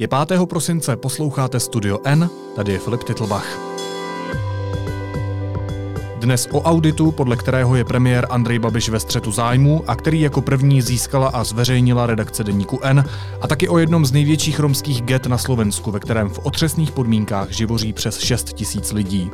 Je 5. prosince, posloucháte Studio N, tady je Filip Titlbach. Dnes o auditu, podle kterého je premiér Andrej Babiš ve střetu zájmu a který jako první získala a zveřejnila redakce deníku N, a taky o jednom z největších romských get na Slovensku, ve kterém v otřesných podmínkách živoří přes 6 tisíc lidí.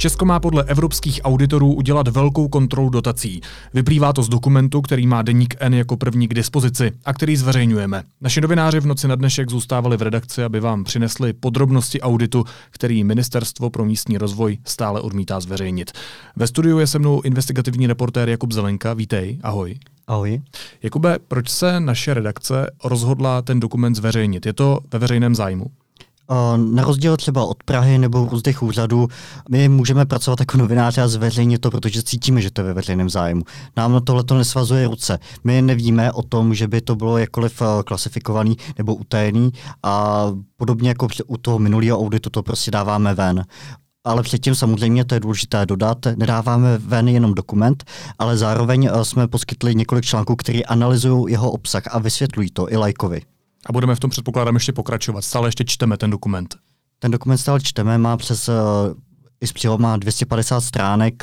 Česko má podle evropských auditorů udělat velkou kontrolu dotací. Vyplývá to z dokumentu, který má deník N jako první k dispozici a který zveřejňujeme. Naši novináři v noci na dnešek zůstávali v redakci, aby vám přinesli podrobnosti auditu, který Ministerstvo pro místní rozvoj stále odmítá zveřejnit. Ve studiu je se mnou investigativní reportér Jakub Zelenka. Vítej, ahoj. Ahoj. Jakube, proč se naše redakce rozhodla ten dokument zveřejnit? Je to ve veřejném zájmu? Na rozdíl třeba od Prahy nebo různých úřadů, my můžeme pracovat jako novináři a zveřejnit to, protože cítíme, že to je ve veřejném zájmu. Nám na tohle to nesvazuje ruce. My nevíme o tom, že by to bylo jakkoliv eh, klasifikovaný nebo utajený a podobně jako u toho minulého auditu to prostě dáváme ven. Ale předtím samozřejmě to je důležité dodat, nedáváme ven jenom dokument, ale zároveň eh, jsme poskytli několik článků, které analyzují jeho obsah a vysvětlují to i lajkovi. A budeme v tom předpokládám ještě pokračovat. Stále ještě čteme ten dokument. Ten dokument stále čteme, má přes uh, i s má 250 stránek,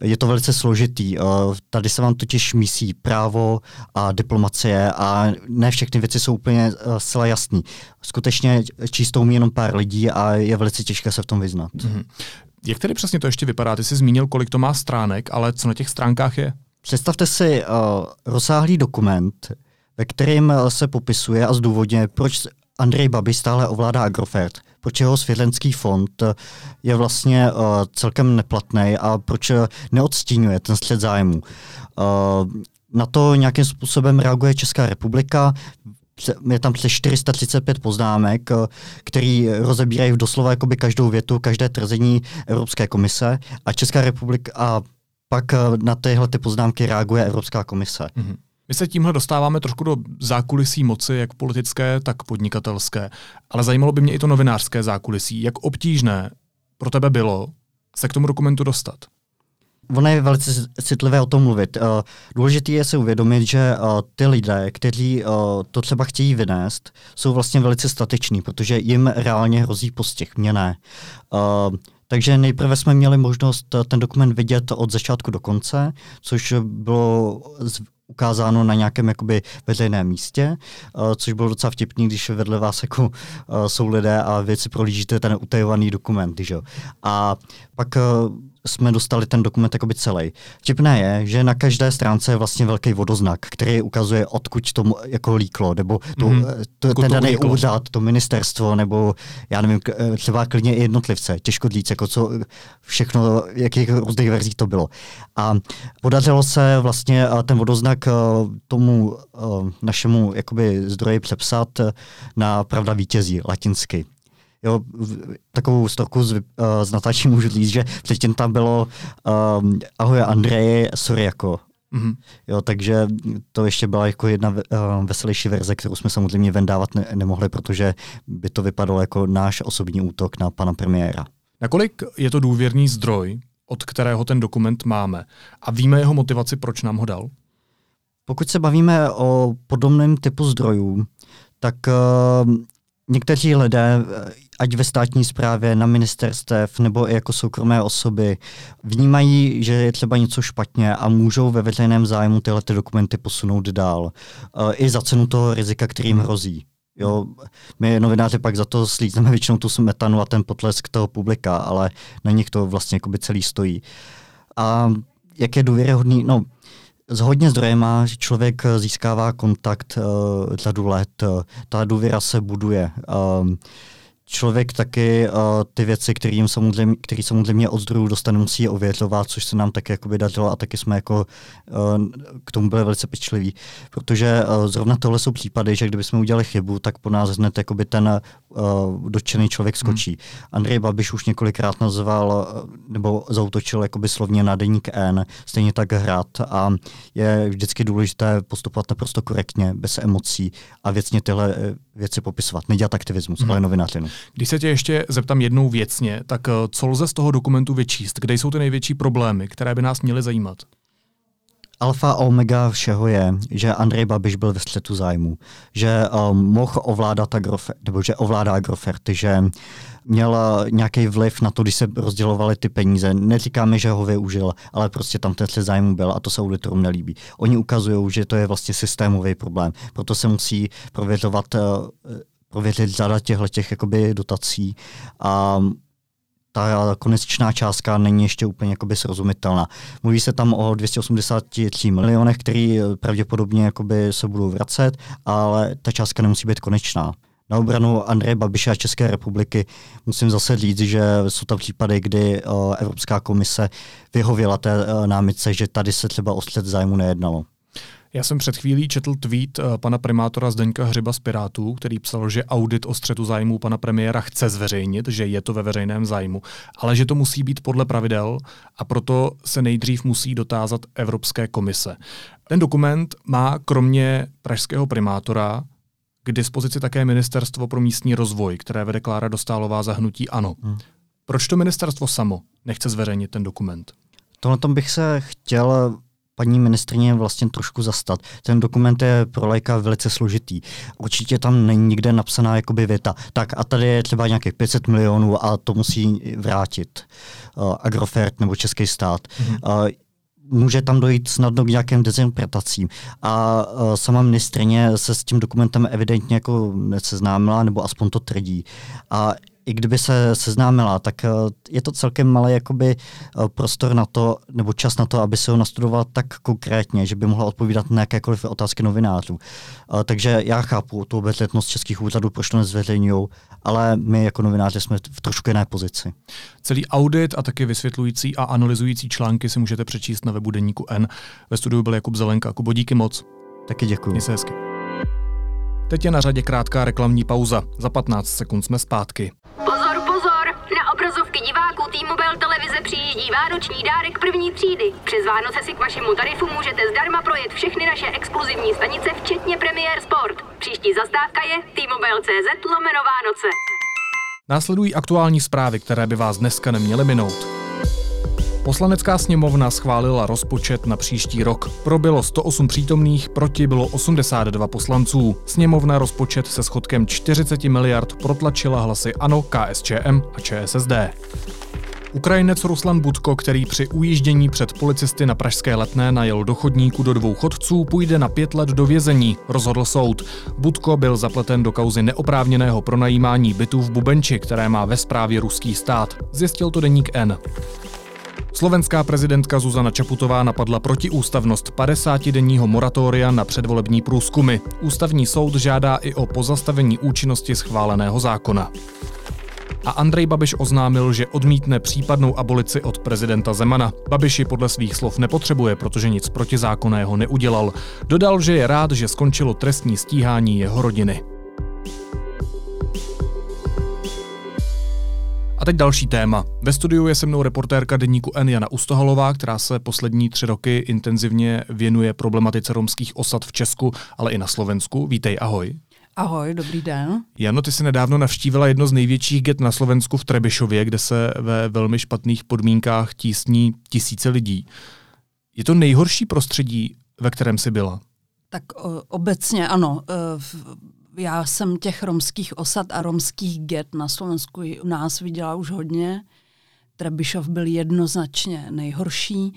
je to velice složitý. Eh, tady se vám totiž mísí právo a diplomacie a ne všechny věci jsou úplně eh, zcela jasné. Skutečně číst umí jenom pár lidí a je velice těžké se v tom vyznat. Mm-hmm. Jak tedy přesně to ještě vypadá? Ty jsi zmínil, kolik to má stránek, ale co na těch stránkách je? Představte si uh, rozsáhlý dokument, ve kterém eh, se popisuje a zdůvodně, proč Andrej Babiš stále ovládá Agrofert, proč jeho světlenský fond eh, je vlastně uh, celkem neplatný a proč neodstínuje ten střed zájmu. Uh, na to nějakým způsobem reaguje Česká republika, je tam přes 435 poznámek, který rozebírají v doslova jakoby každou větu, každé trzení Evropské komise a Česká republika a pak na tyhle ty poznámky reaguje Evropská komise. Mm-hmm. My se tímhle dostáváme trošku do zákulisí moci, jak politické, tak podnikatelské. Ale zajímalo by mě i to novinářské zákulisí. Jak obtížné pro tebe bylo se k tomu dokumentu dostat? Ono je velice citlivé o tom mluvit. Uh, důležité je si uvědomit, že uh, ty lidé, kteří uh, to třeba chtějí vynést, jsou vlastně velice stateční, protože jim reálně hrozí postih, mě ne. Takže nejprve jsme měli možnost ten dokument vidět od začátku do konce, což bylo ukázáno na nějakém jakoby veřejném místě, uh, což bylo docela vtipný, když vedle vás jako uh, jsou lidé a věci prolížíte ten utajovaný dokument, že? A pak uh, jsme dostali ten dokument jakoby celý. Vtipné je, že na každé stránce je vlastně velký vodoznak, který ukazuje, odkud to jako líklo, nebo to, mm-hmm. to, ten daný úřad, to ministerstvo, nebo já nevím, třeba klidně i jednotlivce, těžko říct, jako co všechno, jakých různých verzích to bylo. A podařilo se vlastně ten vodoznak tomu našemu jakoby zdroji přepsat na pravda vítězí latinsky. Jo, takovou storku z, uh, z natáčí můžu říct, že předtím tam bylo um, ahoj Andrej, sorry jako. Mm-hmm. Jo, takže to ještě byla jako jedna uh, veselější verze, kterou jsme samozřejmě vendávat ne- nemohli, protože by to vypadalo jako náš osobní útok na pana premiéra. Nakolik je to důvěrný zdroj, od kterého ten dokument máme? A víme jeho motivaci, proč nám ho dal? Pokud se bavíme o podobném typu zdrojů, tak uh, někteří lidé ať ve státní správě, na ministerstev nebo i jako soukromé osoby, vnímají, že je třeba něco špatně a můžou ve veřejném zájmu tyhle ty dokumenty posunout dál. Uh, I za cenu toho rizika, kterým hrozí. Jo, my novináři pak za to slízneme většinou tu smetanu a ten potlesk toho publika, ale na nich to vlastně celý stojí. A jak je důvěryhodný, no, z hodně zdrojema člověk získává kontakt uh, řadu let, uh, ta důvěra se buduje. Uh, člověk taky uh, ty věci, které samozřejmě, který samozřejmě od zdrojů dostane, musí ověřovat, což se nám taky jakoby dařilo a taky jsme jako uh, k tomu byli velice pečliví. Protože uh, zrovna tohle jsou případy, že kdybychom udělali chybu, tak po nás hned jakoby ten uh, dotčený člověk skočí. Hmm. Andrej Babiš už několikrát nazval nebo zautočil jakoby slovně na deník N, stejně tak hrad a je vždycky důležité postupovat naprosto korektně, bez emocí a věcně tyhle věci popisovat. Nedělat aktivismus, hmm. ale novinářinu. Když se tě ještě zeptám jednou věcně, tak eh, co lze z toho dokumentu vyčíst? Kde jsou ty největší problémy, které by nás měly zajímat? Alfa a omega všeho je, že Andrej Babiš byl ve střetu zájmu, že um, mohl ovládat Agrofert, nebo že ovládá Agrofert, že měl nějaký vliv na to, když se rozdělovaly ty peníze. Neříkáme, že ho využil, ale prostě tam ten střet zájmu byl a to se auditorům nelíbí. Oni ukazují, že to je vlastně systémový problém, proto se musí prověřovat uh, prověřit řada těchto těch jakoby dotací a ta konečná částka není ještě úplně jakoby srozumitelná. Mluví se tam o 283 milionech, který pravděpodobně jakoby se budou vracet, ale ta částka nemusí být konečná. Na obranu Andreje Babiše a České republiky musím zase říct, že jsou tam případy, kdy Evropská komise vyhověla té námitce, že tady se třeba o střed zájmu nejednalo. Já jsem před chvílí četl tweet uh, pana primátora Zdeňka Hřiba z Pirátů, který psal, že audit o střetu zájmů pana premiéra chce zveřejnit, že je to ve veřejném zájmu, ale že to musí být podle pravidel a proto se nejdřív musí dotázat Evropské komise. Ten dokument má kromě pražského primátora k dispozici také Ministerstvo pro místní rozvoj, které vede Klára Dostálová zahnutí ANO. Hmm. Proč to ministerstvo samo nechce zveřejnit ten dokument? To na tom bych se chtěl paní ministrině vlastně trošku zastat. Ten dokument je pro lajka velice složitý. Určitě tam není nikde napsaná jakoby věta. Tak a tady je třeba nějakých 500 milionů a to musí vrátit uh, Agrofert nebo Český stát. Mm-hmm. Uh, může tam dojít snadno k nějakým dezinterpretacím. A uh, sama ministrině se s tím dokumentem evidentně jako neseznámila, nebo aspoň to tvrdí. A i kdyby se seznámila, tak eh, je to celkem malý jakoby eh, prostor na to, nebo čas na to, aby se ho nastudoval tak konkrétně, že by mohla odpovídat na jakékoliv otázky novinářů. Eh, takže já chápu tu obezřetnost českých úřadů, proč to nezveřejňují, ale my jako novináři jsme v trošku jiné pozici. Celý audit a taky vysvětlující a analyzující články si můžete přečíst na webu Deníku N. Ve studiu byl Jakub Zelenka. Kubo, díky moc. Taky děkuji. Měj se hezky. Teď je na řadě krátká reklamní pauza. Za 15 sekund jsme zpátky. Pozor, pozor! Na obrazovky diváků T-Mobile televize přijíždí vánoční dárek první třídy. Přes Vánoce si k vašemu tarifu můžete zdarma projet všechny naše exkluzivní stanice, včetně Premier Sport. Příští zastávka je T-Mobile.cz lomeno Vánoce. Následují aktuální zprávy, které by vás dneska neměly minout. Poslanecká sněmovna schválila rozpočet na příští rok. Pro bylo 108 přítomných, proti bylo 82 poslanců. Sněmovna rozpočet se schodkem 40 miliard protlačila hlasy ANO, KSČM a ČSSD. Ukrajinec Ruslan Budko, který při ujíždění před policisty na Pražské letné najel do chodníku do dvou chodců, půjde na pět let do vězení, rozhodl soud. Budko byl zapleten do kauzy neoprávněného pronajímání bytů v Bubenči, které má ve správě ruský stát. Zjistil to deník N. Slovenská prezidentka Zuzana Čaputová napadla protiústavnost 50-denního moratoria na předvolební průzkumy. Ústavní soud žádá i o pozastavení účinnosti schváleného zákona. A Andrej Babiš oznámil, že odmítne případnou abolici od prezidenta Zemana. Babiši podle svých slov nepotřebuje, protože nic protizákonného neudělal. Dodal, že je rád, že skončilo trestní stíhání jeho rodiny. A teď další téma. Ve studiu je se mnou reportérka deníku N Jana Ustohalová, která se poslední tři roky intenzivně věnuje problematice romských osad v Česku, ale i na Slovensku. Vítej, ahoj. Ahoj, dobrý den. Jano, ty jsi nedávno navštívila jedno z největších get na Slovensku v Trebišově, kde se ve velmi špatných podmínkách tísní tisíce lidí. Je to nejhorší prostředí, ve kterém jsi byla? Tak o, obecně ano. Já jsem těch romských osad a romských get na Slovensku u nás viděla už hodně. Trebišov byl jednoznačně nejhorší,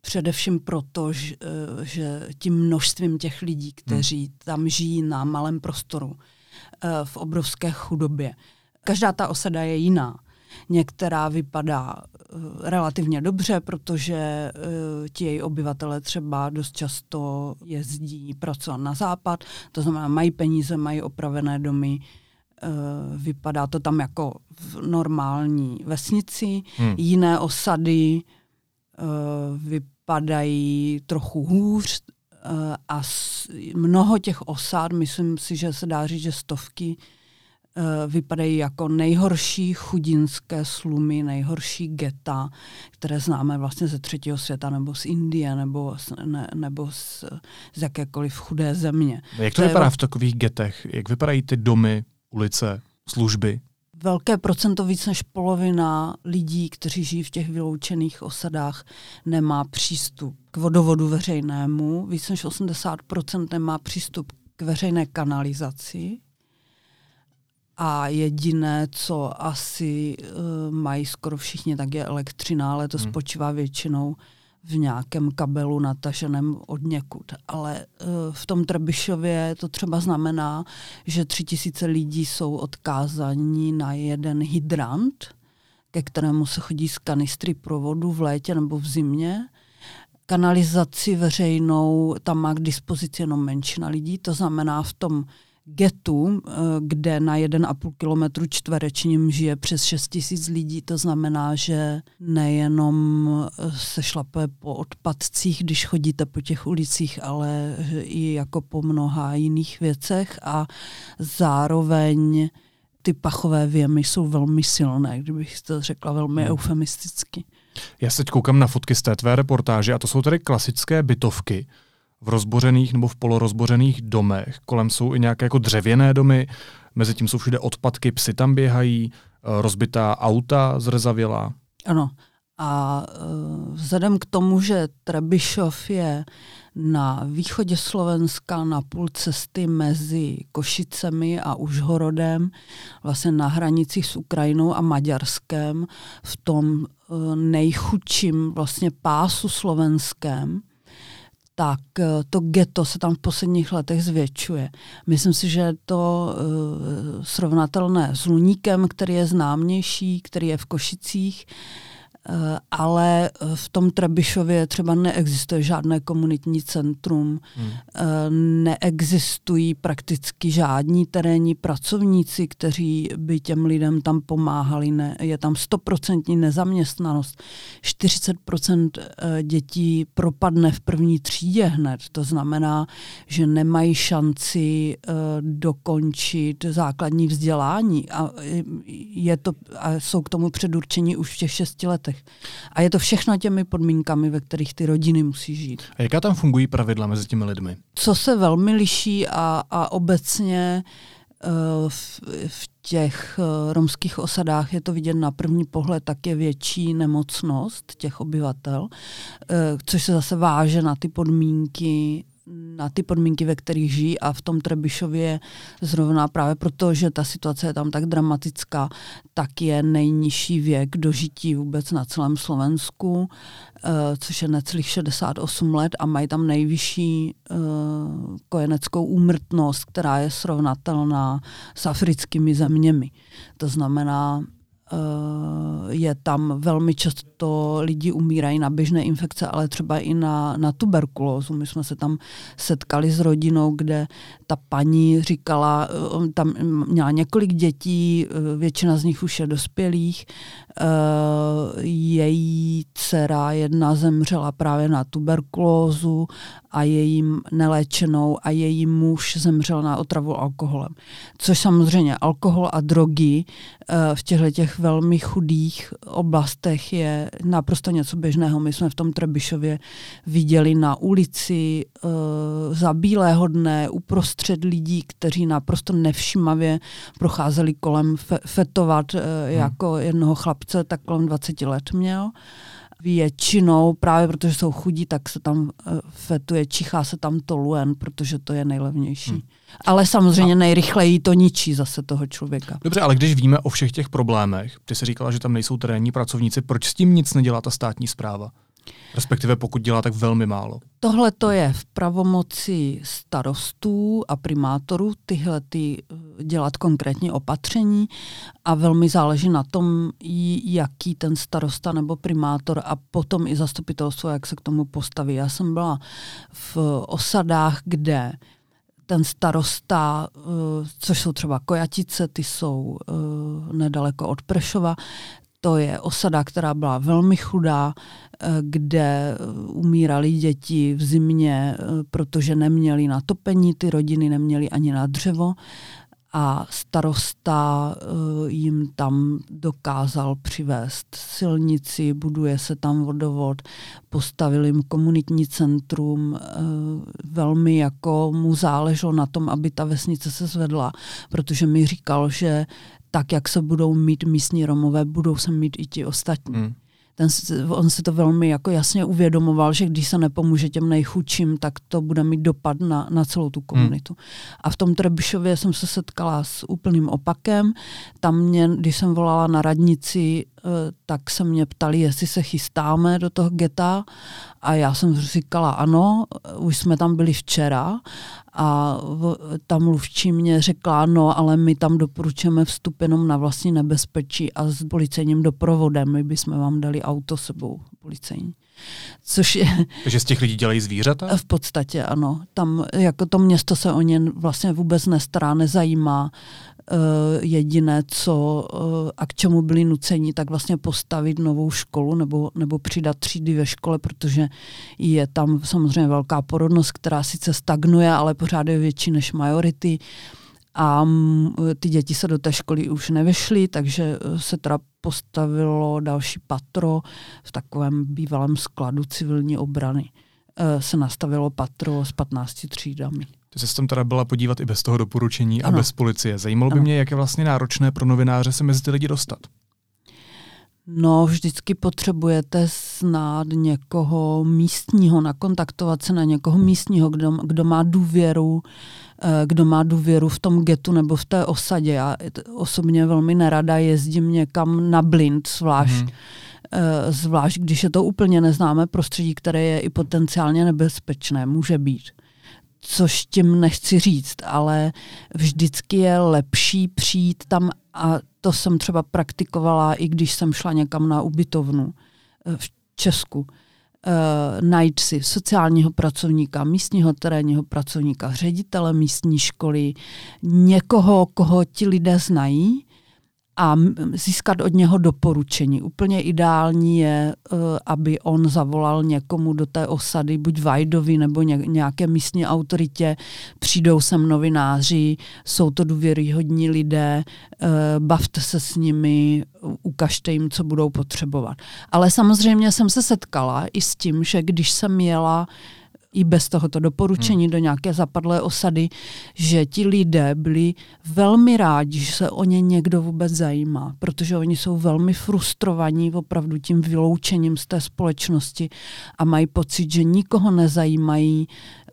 především proto, že, eh, že tím množstvím těch lidí, kteří hmm. tam žijí na malém prostoru, eh, v obrovské chudobě. Každá ta osada je jiná. Některá vypadá uh, relativně dobře, protože uh, ti její obyvatele třeba dost často jezdí pracovat na západ, to znamená, mají peníze, mají opravené domy, uh, vypadá to tam jako v normální vesnici. Hmm. Jiné osady vypadají trochu hůř, a mnoho těch osad, myslím si, že se dá říct, že stovky Eh, vypadají jako nejhorší chudinské slumy, nejhorší geta, které známe vlastně ze třetího světa, nebo z Indie, nebo z, ne, nebo z, z jakékoliv chudé země. Jak to, to vypadá je, v takových getech? Jak vypadají ty domy, ulice, služby? Velké procento, víc než polovina lidí, kteří žijí v těch vyloučených osadách, nemá přístup k vodovodu veřejnému, víc než 80% nemá přístup k veřejné kanalizaci a jediné, co asi uh, mají skoro všichni, tak je elektřina, ale to hmm. spočívá většinou v nějakém kabelu nataženém od někud. Ale uh, v tom Trebišově to třeba znamená, že tři tisíce lidí jsou odkázaní na jeden hydrant, ke kterému se chodí z kanistry provodu v létě nebo v zimě. Kanalizaci veřejnou tam má k dispozici jenom menšina lidí, to znamená v tom getu, eh, kde na 1,5 kilometru čtverečním žije přes 6 tisíc lidí, to znamená, že nejenom eh, se šlape po odpadcích, když chodíte po těch ulicích, ale i jako po mnoha jiných věcech a zároveň ty pachové věmy jsou velmi silné, kdybych to řekla velmi hmm. eufemisticky. Já se teď koukám na fotky z té tvé reportáže a to jsou tedy klasické bytovky v rozbořených nebo v polorozbořených domech. Kolem jsou i nějaké jako dřevěné domy, mezi tím jsou všude odpadky, psy tam běhají, eh, rozbitá auta zrezavělá. Ano. A uh, vzhledem k tomu, že Trebišov je na východě Slovenska na půl cesty mezi Košicemi a Užhorodem, vlastně na hranicích s Ukrajinou a Maďarskem, v tom uh, nejchudším vlastně pásu slovenském, tak eh, to ghetto se tam v posledních letech zvětšuje. Myslím si, že je to uh, srovnatelné s Luníkem, který je známější, který je v Košicích. Eh, ale eh, v tom Trebišově třeba neexistuje žádné komunitní centrum, hmm. Eh, neexistují prakticky žádní terénní pracovníci, kteří by těm lidem tam pomáhali. Ne, je tam stoprocentní nezaměstnanost. 40% dětí propadne v první třídě hned. To znamená, že nemají šanci dokončit základní vzdělání a, je to, a jsou k tomu předurčení už v těch šesti letech letech. A je to všechno těmi podmínkami, ve kterých ty rodiny musí žít. A jaká tam fungují pravidla mezi těmi lidmi? Co se velmi liší a, a obecně uh, v, v těch uh, romských osadách je to vidět na první pohled, tak je větší nemocnost těch obyvatel, uh, což se zase váže na ty podmínky na ty podmínky, ve kterých žijí a v tom Trebišově zrovna právě proto, že ta situace je tam tak dramatická, tak je nejnižší věk dožití vůbec na celém Slovensku, uh, což je necelých 68 let a mají tam nejvyšší uh, kojeneckou úmrtnost, která je srovnatelná s africkými zeměmi. To znamená, Eh, je tam velmi často lidi umírají na běžné infekce, ale třeba i na, na tuberkulózu. My jsme se tam setkali s rodinou, kde ta paní říkala, eh, tam měla několik dětí, eh, většina z nich už je dospělých. Její dcera jedna zemřela právě na tuberkulózu a její neléčenou a její muž zemřel na otravu alkoholem. Což samozřejmě alkohol a drogy v těchto těch velmi chudých oblastech je naprosto něco běžného. My jsme v tom Trebišově viděli na ulici uh, za bílého dne uprostřed lidí, kteří naprosto nevšimavě procházeli kolem fe- fetovat hmm. jako jednoho chlapce, tak kolem 20 let měl. Většinou, právě protože jsou chudí, tak se tam uh, fetuje, čichá se tam toluen, protože to je nejlevnější. Hmm. Ale samozřejmě nejrychleji to ničí zase toho člověka. Dobře, ale když víme o všech těch problémech, ty jsi říkala, že tam nejsou terénní pracovníci, proč s tím nic nedělá ta státní zpráva? Respektive pokud dělá tak velmi málo. Tohle to je v pravomoci starostů a primátorů tyhle ty eh, dělat konkrétně opatření a velmi záleží na tom, jaký ten starosta nebo primátor a potom i zastupitelstvo, jak se k tomu postaví. Já jsem byla v osadách, kde ten starosta, eh, což jsou třeba Kojatice, ty jsou eh, nedaleko od Prešova, to je osada, která byla velmi chudá, eh, kde umírali děti v zimě, protože neměli na topení, ty rodiny neměly ani na dřevo. A starosta uh, jim tam dokázal přivést silnici, buduje se tam vodovod, postavil jim komunitní centrum, velmi jako mu záleželo na tom, aby ta vesnice se zvedla, protože mi říkal, že tak, jak se budou mít místní Romové, budou se mít i ti ostatní. Hmm. ten, on si to velmi jako jasně uvědomoval, že když se nepomůže těm nejchudším, tak to bude mít dopad na, na celou tu komunitu. Hmm. A v tom Trebišově jsem se setkala s úplným opakem. Tam mě, když jsem volala na radnici, tak se mě ptali, jestli se chystáme do toho geta a já jsem říkala ano, už jsme tam byli včera a ta mluvčí mě řekla, no ale my tam doporučujeme vstup jenom na vlastní nebezpečí a s policejním doprovodem, my bychom vám dali auto sebou policejní. Což je... Takže z těch lidí dělají zvířata? V podstatě ano. Tam jako to město se o ně vlastně vůbec nestará, nezajímá. Uh, jediné, co uh, a k čemu byli nuceni, tak vlastně postavit novou školu nebo, nebo přidat třídy ve škole, protože je tam samozřejmě velká porodnost, která sice stagnuje, ale pořád je větší než majority. A ty děti se do té školy už nevešly, takže eh, se teda postavilo další patro v takovém bývalém skladu civilní obrany. Se nastavilo patro s 15 třídami. Ty jsi tam teda byla podívat i bez toho doporučení ano. a bez policie. Zajímalo ano. by mě, jak je vlastně náročné pro novináře se mezi ty lidi dostat. No, vždycky potřebujete snad někoho místního, nakontaktovat se na někoho místního, kdo, kdo má důvěru, eh, kdo má důvěru v tom getu nebo v té osadě. Já osobně velmi nerada jezdím někam na blind, zvlášť, hmm. zvlášť když je to úplně neznámé prostředí, které je i potenciálně nebezpečné, může být což tím nechci říct, ale vždycky je lepší přijít tam a to jsem třeba praktikovala, i když jsem šla někam na ubytovnu eh, v Česku. Uh, najít si sociálního pracovníka, místního terénního pracovníka, ředitele místní školy, někoho, koho ti lidé znají a získat od něho doporučení. Úplně ideální je, eh, aby on zavolal někomu do té osady, buď Vajdovi nebo nějaké místní autoritě, přijdou sem novináři, jsou to důvěryhodní lidé, eh, bavte se s nimi, ukažte jim, co budou potřebovat. Ale samozřejmě jsem se setkala i s tím, že když jsem jela i bez tohoto doporučení hmm. do nějaké zapadlé osady, že ti lidé byli velmi rádi, že se o ně někdo vůbec zajímá, protože oni jsou velmi frustrovaní opravdu tím vyloučením z té společnosti a mají pocit, že nikoho nezajímají,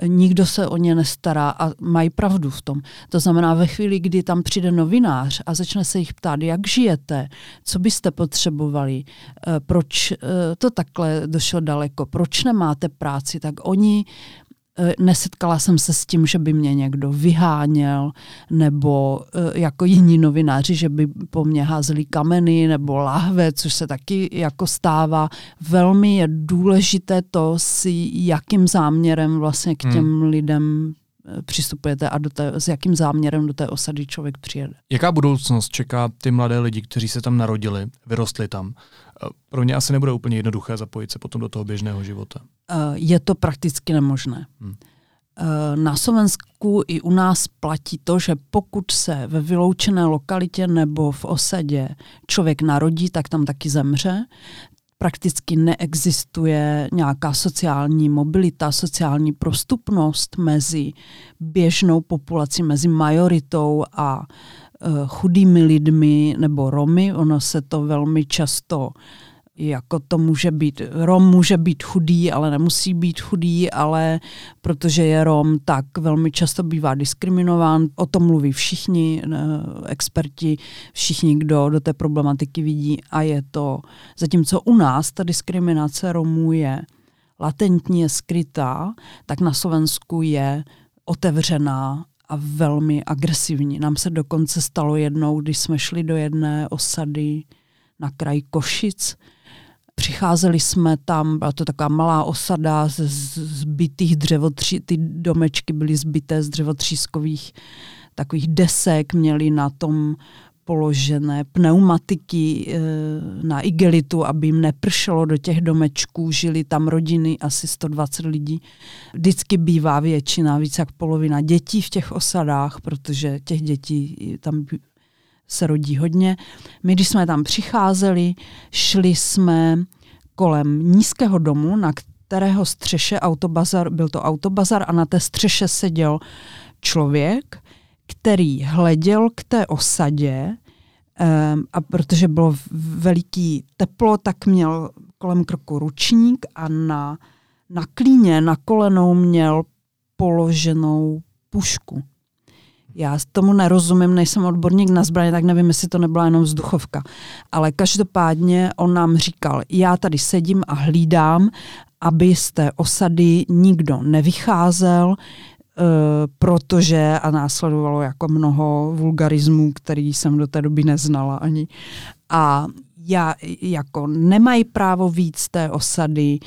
nikdo se o ně nestará a mají pravdu v tom. To znamená, ve chvíli, kdy tam přijde novinář a začne se jich ptát, jak žijete, co byste potřebovali, eh, proč eh, to takhle došlo daleko, proč nemáte práci, tak oni nesetkala jsem se s tím, že by mě někdo vyháněl, nebo jako jiní novináři, že by po mně házeli kameny nebo lahve, což se taky jako stává. Velmi je důležité to si, jakým záměrem vlastně k hmm. těm hmm. lidem přistupujete a do té, s jakým záměrem do té osady člověk přijede. Jaká budoucnost čeká ty mladé lidi, kteří se tam narodili, vyrostli tam? Pro ně asi nebude úplně jednoduché zapojit se potom do toho běžného života. Eh, je to prakticky nemožné. Hmm. Eh, na Slovensku i u nás platí to, že pokud se ve vyloučené lokalitě nebo v osadě člověk narodí, tak tam taky zemře prakticky neexistuje nějaká sociální mobilita, sociální prostupnost mezi běžnou populací, mezi majoritou a uh, chudými lidmi nebo Romy. Ono se to velmi často jako to může být, Rom může být chudý, ale nemusí být chudý, ale protože je Rom, tak velmi často bývá diskriminován. O tom mluví všichni eh, experti, všichni, kdo do té problematiky vidí a je to, zatímco u nás ta diskriminace Romů je latentní, je skrytá, tak na Slovensku je otevřená a velmi agresivní. Nám se dokonce stalo jednou, když jsme šli do jedné osady na kraj Košic, Přicházeli jsme tam, byla to taková malá osada z zbytých dřevotří, ty domečky byly zbyté z dřevotřískových takových desek, měli na tom položené pneumatiky e, na igelitu, aby jim nepršelo do těch domečků. Žili tam rodiny, asi 120 lidí. Vždycky bývá většina, více jak polovina dětí v těch osadách, protože těch dětí tam se rodí hodně. My, když jsme tam přicházeli, šli jsme kolem nízkého domu, na kterého střeše autobazar, byl to autobazar a na té střeše seděl člověk, který hleděl k té osadě um, a protože bylo veliký teplo, tak měl kolem krku ručník a na, na klíně, na kolenou měl položenou pušku. Já tomu nerozumím, nejsem odborník na zbraně, tak nevím, jestli to nebyla jenom vzduchovka. Ale každopádně on nám říkal, já tady sedím a hlídám, aby z té osady nikdo nevycházel, protože a následovalo jako mnoho vulgarismů, který jsem do té doby neznala ani. A já, jako nemají právo víc té osady,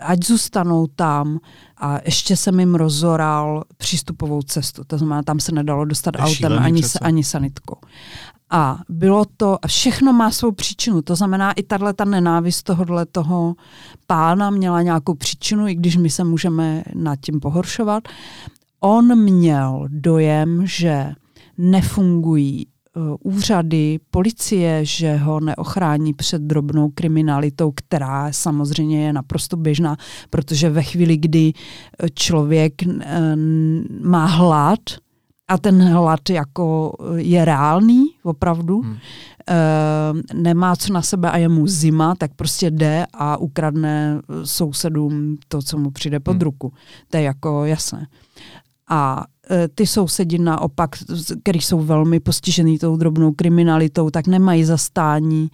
ať zůstanou tam a ještě jsem jim rozoral přístupovou cestu. To znamená, tam se nedalo dostat autem ani, se, ani sanitkou. A bylo to, a všechno má svou příčinu. To znamená, i tahle ta nenávist tohohle toho pána měla nějakou příčinu, i když my se můžeme nad tím pohoršovat. On měl dojem, že nefungují Eh, úřady, policie, že ho neochrání před drobnou kriminalitou, která samozřejmě je naprosto běžná, protože ve chvíli, kdy eh, člověk eh, má hlad, a ten hlad jako je reálný, opravdu, hmm. nemá co na sebe a je mu zima, tak prostě jde a ukradne sousedům to, co mu přijde pod hmm. ruku. To je jako jasné. A e, ty sousedi naopak, který jsou velmi postižený tou drobnou kriminalitou, tak nemají zastání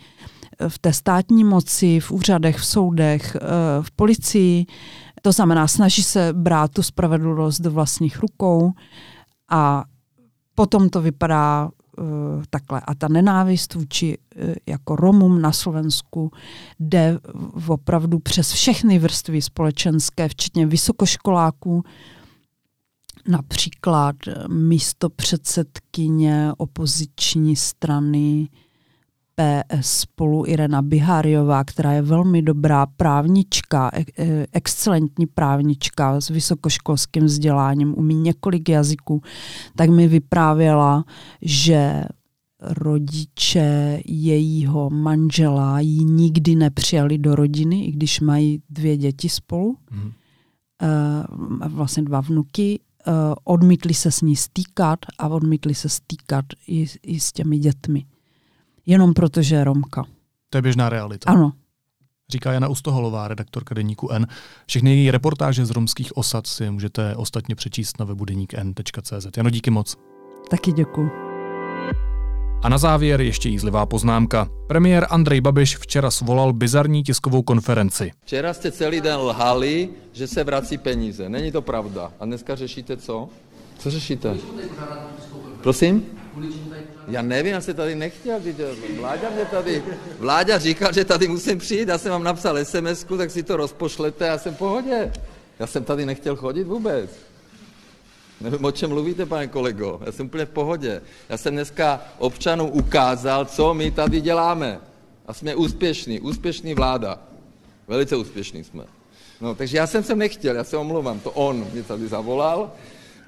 e, v té státní moci, v úřadech, v soudech, e, v policii. To znamená, snaží se brát tu spravedlnost do vlastních rukou a potom to vypadá takhle. A ta nenávist vůči jako Romům na Slovensku jde opravdu přes všechny vrstvy společenské, včetně vysokoškoláků, například místo předsedkyně opoziční strany PS spolu Irena Biháriová, která je velmi dobrá právnička, e- excelentní právnička s vysokoškolským vzděláním, umí několik jazyků, tak mi vyprávěla, že rodiče jejího manžela ji nikdy nepřijali do rodiny, i když mají dvě děti spolu, mm. vlastně dva vnuky odmítli se s ní stýkat a odmítli se stýkat i, i s těmi dětmi. Jenom protože je Romka. To je běžná realita. Ano. Říká Jana Ustoholová, redaktorka Deníku N. Všechny její reportáže z romských osad si můžete ostatně přečíst na webu deníkn.cz. Jano, díky moc. Taky děkuji. A na závěr ještě jízlivá poznámka. Premiér Andrej Babiš včera svolal bizarní tiskovou konferenci. Včera jste celý den lhali, že se vrací peníze. Není to pravda. A dneska řešíte co? Co řešíte? Prosím? Já nevím, já se tady nechtěl, Vláďa mě tady, Vláďa říkal, že tady musím přijít, já jsem vám napsal sms tak si to rozpošlete, já jsem v pohodě. Já jsem tady nechtěl chodit vůbec. Nevím, o čem mluvíte, pane kolego. Já jsem úplně v pohodě. Já jsem dneska občanům ukázal, co my tady děláme. A jsme úspěšní, úspěšní vláda. Velice úspěšní jsme. No, takže já jsem sem nechtěl, já se omlouvám, to on mě tady zavolal,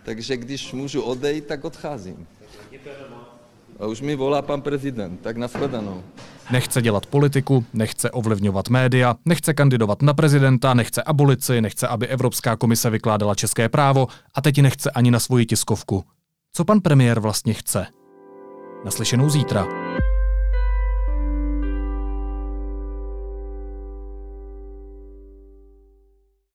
takže když můžu odejít, tak odcházím. A už mi volá pan prezident, tak nashledanou. Nechce dělat politiku, nechce ovlivňovat média, nechce kandidovat na prezidenta, nechce abolici, nechce, aby Evropská komise vykládala české právo a teď nechce ani na svoji tiskovku. Co pan premiér vlastně chce? Naslyšenou zítra.